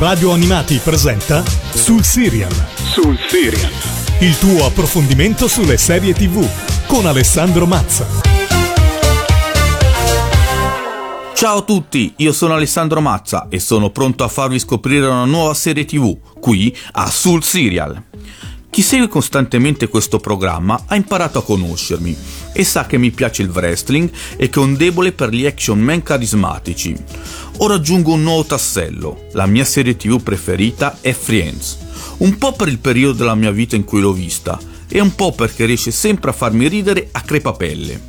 Radio Animati presenta Sul Serial. Sul Serial. Il tuo approfondimento sulle serie TV con Alessandro Mazza. Ciao a tutti, io sono Alessandro Mazza e sono pronto a farvi scoprire una nuova serie TV qui a Sul Serial. Chi segue costantemente questo programma ha imparato a conoscermi e sa che mi piace il wrestling e che ho un debole per gli action man carismatici. Ora aggiungo un nuovo tassello, la mia serie tv preferita è Friends, un po' per il periodo della mia vita in cui l'ho vista e un po' perché riesce sempre a farmi ridere a crepapelle.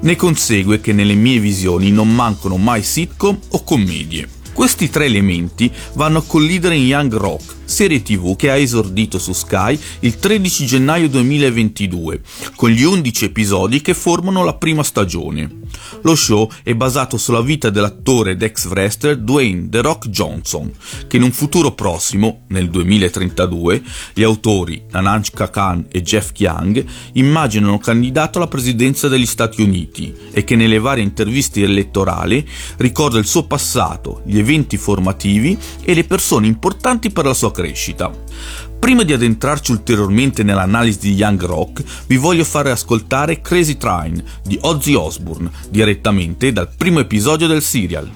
Ne consegue che nelle mie visioni non mancano mai sitcom o commedie. Questi tre elementi vanno a collidere in Young Rock, serie tv che ha esordito su Sky il 13 gennaio 2022, con gli 11 episodi che formano la prima stagione. Lo show è basato sulla vita dell'attore ed ex wrestler Dwayne The Rock Johnson, che in un futuro prossimo, nel 2032, gli autori Nananchka Khan e Jeff Young immaginano candidato alla presidenza degli Stati Uniti e che nelle varie interviste elettorali ricorda il suo passato, gli eventi formativi e le persone importanti per la sua crescita. Prima di addentrarci ulteriormente nell'analisi di Young Rock, vi voglio fare ascoltare Crazy Train di Ozzy Osbourne, direttamente dal primo episodio del serial.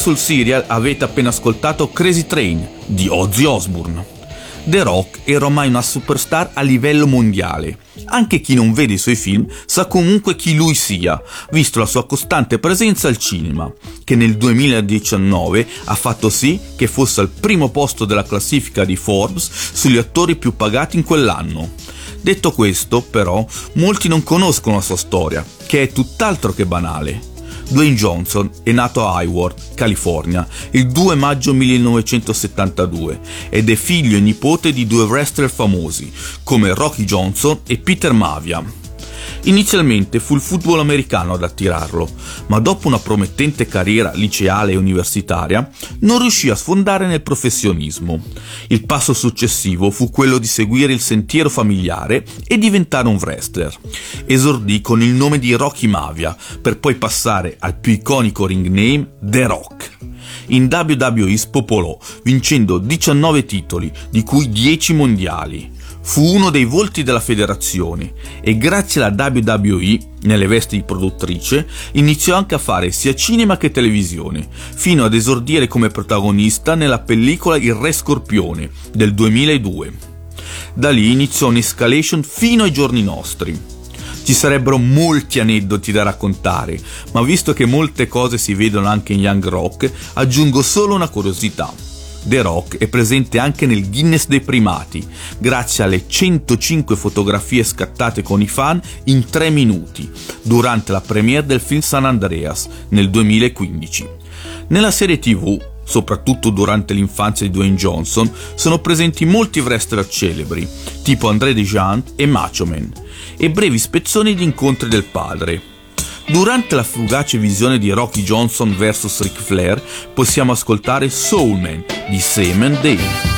Sul Serial avete appena ascoltato Crazy Train di Ozzy Osbourne. The Rock era ormai una superstar a livello mondiale. Anche chi non vede i suoi film sa comunque chi lui sia, visto la sua costante presenza al cinema, che nel 2019 ha fatto sì che fosse al primo posto della classifica di Forbes sugli attori più pagati in quell'anno. Detto questo, però, molti non conoscono la sua storia, che è tutt'altro che banale. Dwayne Johnson è nato a Hayward, California, il 2 maggio 1972 ed è figlio e nipote di due wrestler famosi, come Rocky Johnson e Peter Mavia. Inizialmente fu il football americano ad attirarlo, ma dopo una promettente carriera liceale e universitaria non riuscì a sfondare nel professionismo. Il passo successivo fu quello di seguire il sentiero familiare e diventare un wrestler. Esordì con il nome di Rocky Mavia, per poi passare al più iconico ring name The Rock. In WWE spopolò, vincendo 19 titoli, di cui 10 mondiali. Fu uno dei volti della federazione e grazie alla WWE, nelle vesti di produttrice, iniziò anche a fare sia cinema che televisione, fino ad esordire come protagonista nella pellicola Il Re Scorpione del 2002. Da lì iniziò un'escalation fino ai giorni nostri. Ci sarebbero molti aneddoti da raccontare, ma visto che molte cose si vedono anche in Young Rock, aggiungo solo una curiosità. The Rock è presente anche nel Guinness dei primati, grazie alle 105 fotografie scattate con i fan in 3 minuti, durante la premiere del film San Andreas nel 2015. Nella serie TV, soprattutto durante l'infanzia di Dwayne Johnson, sono presenti molti wrestler celebri, tipo André Dejean e Macho Man, e brevi spezzoni di incontri del padre, Durante la fugace visione di Rocky Johnson vs Ric Flair possiamo ascoltare Soulman di Sam Dave.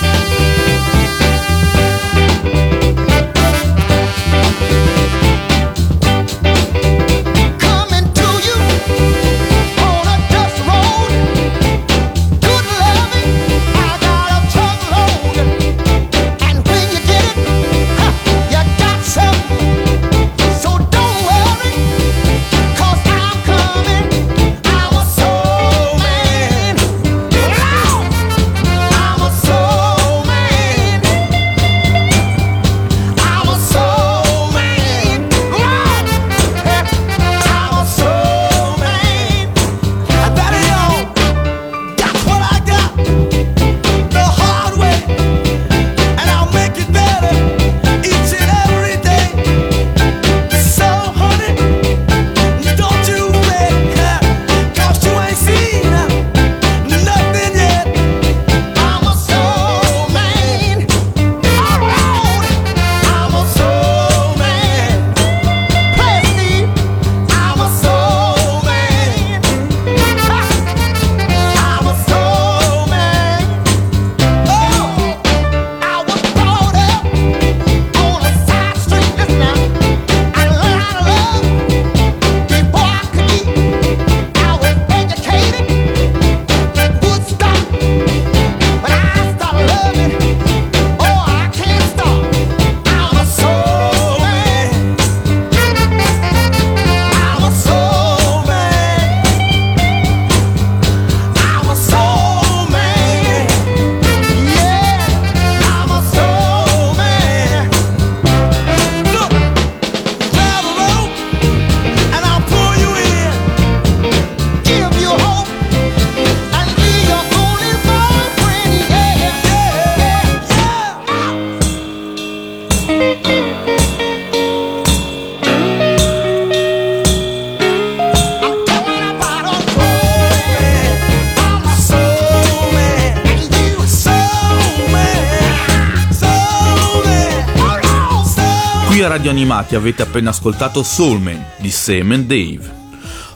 Animati avete appena ascoltato Soulman di Sam and Dave.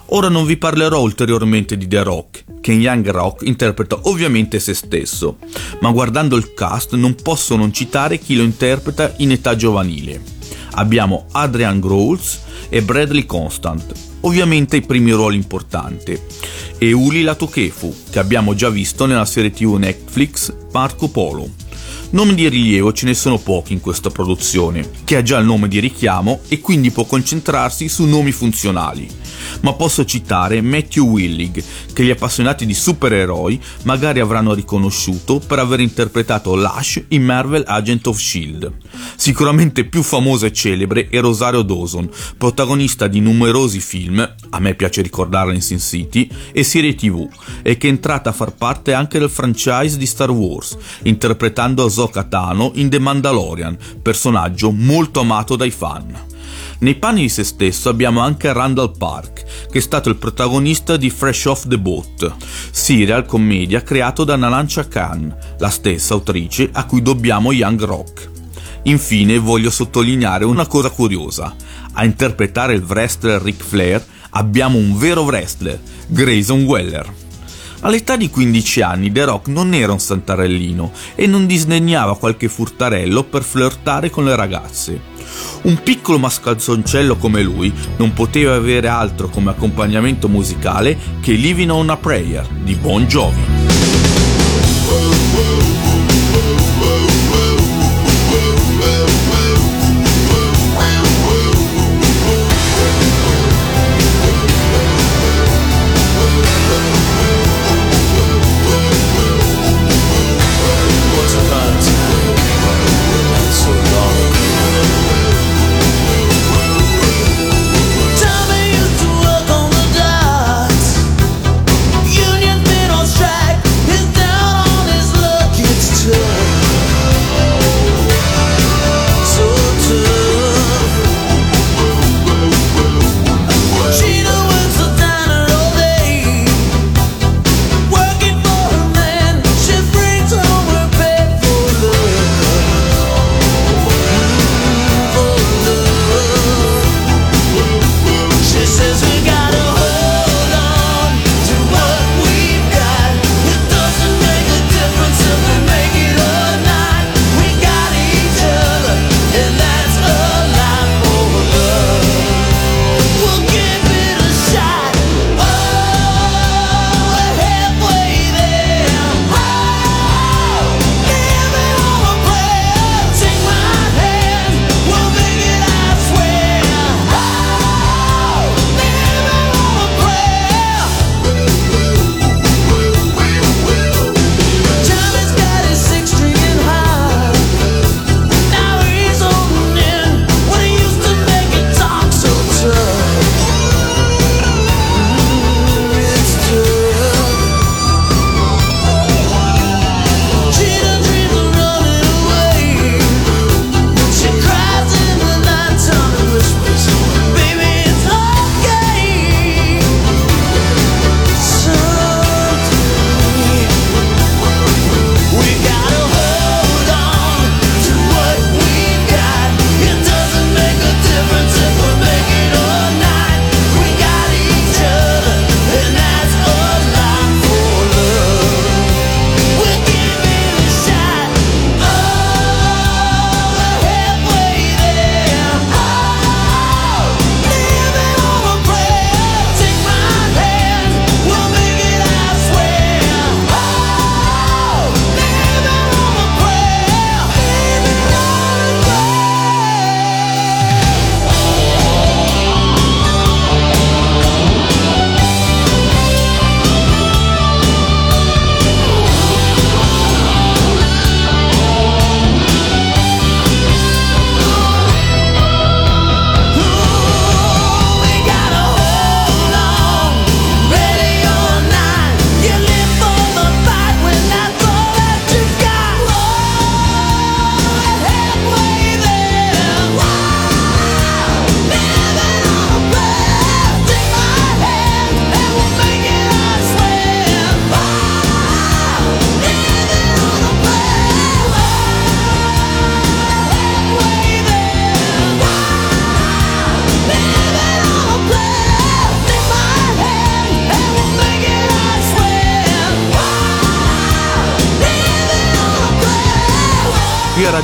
Ora non vi parlerò ulteriormente di The Rock, che in Young Rock interpreta ovviamente se stesso, ma guardando il cast non posso non citare chi lo interpreta in età giovanile. Abbiamo Adrian Groles e Bradley Constant, ovviamente i primi ruoli importanti, e Uli Latokefu, che abbiamo già visto nella serie TV Netflix Marco Polo. Nomi di rilievo ce ne sono pochi in questa produzione, che ha già il nome di richiamo e quindi può concentrarsi su nomi funzionali. Ma posso citare Matthew Willig, che gli appassionati di supereroi magari avranno riconosciuto per aver interpretato Lash in Marvel Agent of Shield. Sicuramente più famoso e celebre è Rosario Dawson, protagonista di numerosi film, a me piace ricordarla in Sin City, e serie tv, e che è entrata a far parte anche del franchise di Star Wars, interpretando Ahsoka Tano in The Mandalorian, personaggio molto amato dai fan. Nei panni di se stesso abbiamo anche Randall Park, che è stato il protagonista di Fresh Off the Boat, serial commedia creato da Nalancia Khan, la stessa autrice a cui dobbiamo Young Rock. Infine voglio sottolineare una cosa curiosa. A interpretare il wrestler Ric Flair abbiamo un vero wrestler, Grayson Weller. All'età di 15 anni The Rock non era un santarellino e non disdegnava qualche furtarello per flirtare con le ragazze. Un piccolo mascalzoncello come lui non poteva avere altro come accompagnamento musicale che Living on a Prayer di Bon Jovi.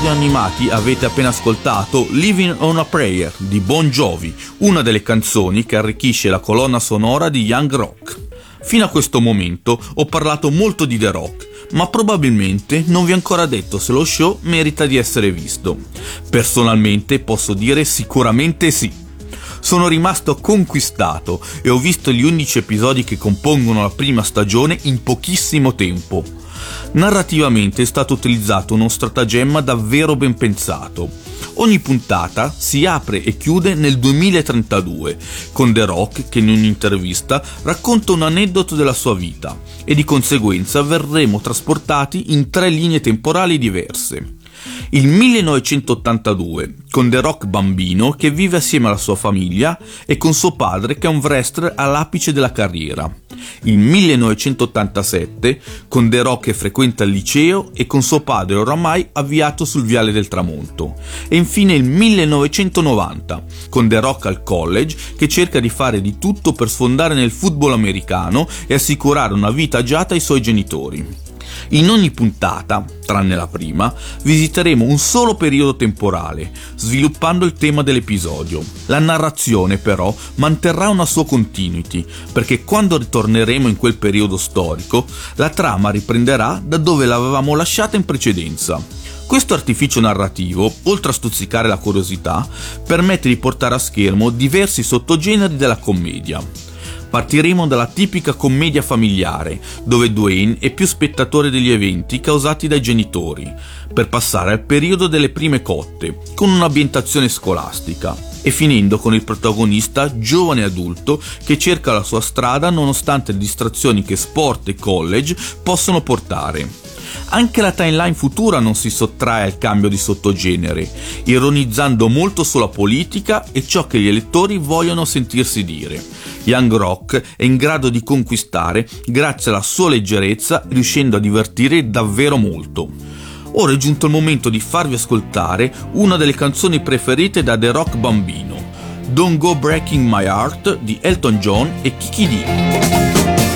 Radio Animati avete appena ascoltato Living on a Prayer di Bon Jovi, una delle canzoni che arricchisce la colonna sonora di Young Rock. Fino a questo momento ho parlato molto di The Rock, ma probabilmente non vi ho ancora detto se lo show merita di essere visto. Personalmente posso dire sicuramente sì. Sono rimasto conquistato e ho visto gli 11 episodi che compongono la prima stagione in pochissimo tempo. Narrativamente è stato utilizzato uno stratagemma davvero ben pensato. Ogni puntata si apre e chiude nel 2032, con The Rock che in un'intervista racconta un aneddoto della sua vita e di conseguenza verremo trasportati in tre linee temporali diverse. Il 1982, con The Rock bambino che vive assieme alla sua famiglia e con suo padre che è un wrestler all'apice della carriera. Il 1987, con The Rock che frequenta il liceo e con suo padre oramai avviato sul viale del tramonto. E infine il 1990, con The Rock al college che cerca di fare di tutto per sfondare nel football americano e assicurare una vita agiata ai suoi genitori. In ogni puntata, tranne la prima, visiteremo un solo periodo temporale, sviluppando il tema dell'episodio. La narrazione però manterrà una sua continuity, perché quando ritorneremo in quel periodo storico, la trama riprenderà da dove l'avevamo lasciata in precedenza. Questo artificio narrativo, oltre a stuzzicare la curiosità, permette di portare a schermo diversi sottogeneri della commedia. Partiremo dalla tipica commedia familiare, dove Dwayne è più spettatore degli eventi causati dai genitori, per passare al periodo delle prime cotte, con un'ambientazione scolastica, e finendo con il protagonista giovane adulto che cerca la sua strada nonostante le distrazioni che sport e college possono portare. Anche la timeline futura non si sottrae al cambio di sottogenere, ironizzando molto sulla politica e ciò che gli elettori vogliono sentirsi dire. Young Rock è in grado di conquistare grazie alla sua leggerezza, riuscendo a divertire davvero molto. Ora è giunto il momento di farvi ascoltare una delle canzoni preferite da The Rock Bambino, Don't Go Breaking My Heart di Elton John e Kiki D.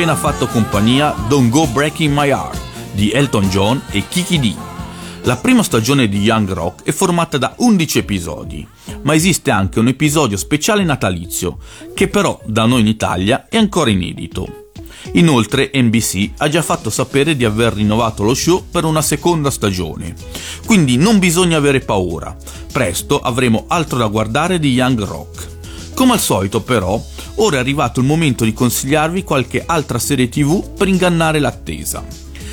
appena fatto compagnia Don't Go Breaking My Heart di Elton John e Kiki D. La prima stagione di Young Rock è formata da 11 episodi, ma esiste anche un episodio speciale natalizio, che però da noi in Italia è ancora inedito. Inoltre NBC ha già fatto sapere di aver rinnovato lo show per una seconda stagione, quindi non bisogna avere paura, presto avremo altro da guardare di Young Rock. Come al solito però, ora è arrivato il momento di consigliarvi qualche altra serie tv per ingannare l'attesa.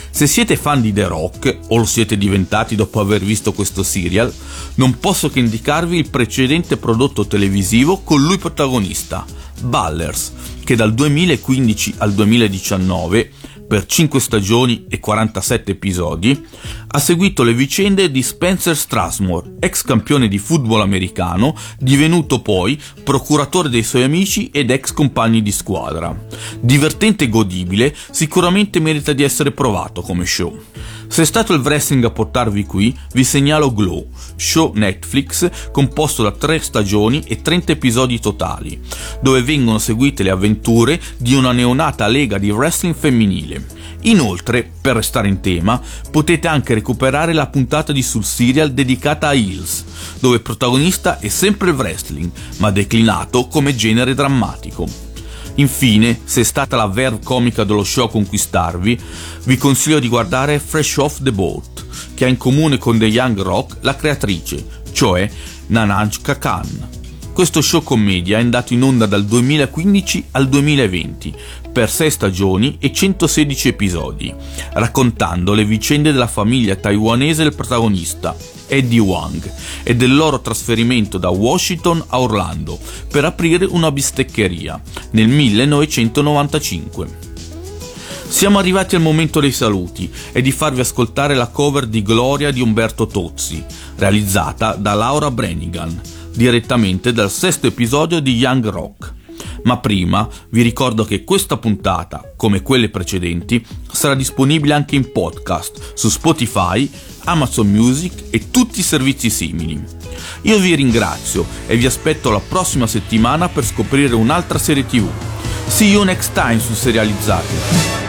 Se siete fan di The Rock, o lo siete diventati dopo aver visto questo serial, non posso che indicarvi il precedente prodotto televisivo con lui protagonista, Ballers, che dal 2015 al 2019 per 5 stagioni e 47 episodi, ha seguito le vicende di Spencer Strasmore, ex campione di football americano, divenuto poi procuratore dei suoi amici ed ex compagni di squadra. Divertente e godibile, sicuramente merita di essere provato come show. Se è stato il wrestling a portarvi qui, vi segnalo Glow, show Netflix composto da 3 stagioni e 30 episodi totali, dove vengono seguite le avventure di una neonata lega di wrestling femminile. Inoltre, per restare in tema, potete anche recuperare la puntata di Sul Serial dedicata a Hills, dove il protagonista è sempre il wrestling, ma declinato come genere drammatico. Infine, se è stata la verve comica dello show conquistarvi, vi consiglio di guardare Fresh Off the Boat, che ha in comune con The Young Rock la creatrice, cioè Nanajka Khan. Questo show commedia è andato in onda dal 2015 al 2020 per 6 stagioni e 116 episodi, raccontando le vicende della famiglia taiwanese del protagonista, Eddie Wang, e del loro trasferimento da Washington a Orlando per aprire una bisteccheria nel 1995. Siamo arrivati al momento dei saluti e di farvi ascoltare la cover di Gloria di Umberto Tozzi, realizzata da Laura Brenigan, direttamente dal sesto episodio di Young Rock. Ma prima vi ricordo che questa puntata, come quelle precedenti, sarà disponibile anche in podcast su Spotify, Amazon Music e tutti i servizi simili. Io vi ringrazio e vi aspetto la prossima settimana per scoprire un'altra serie TV. See you next time su Serializzati.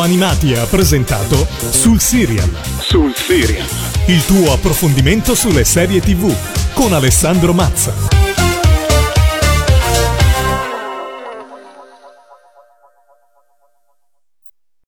Radio Animati ha presentato Sul Serial. Sul Serial. Il tuo approfondimento sulle serie TV con Alessandro Mazza.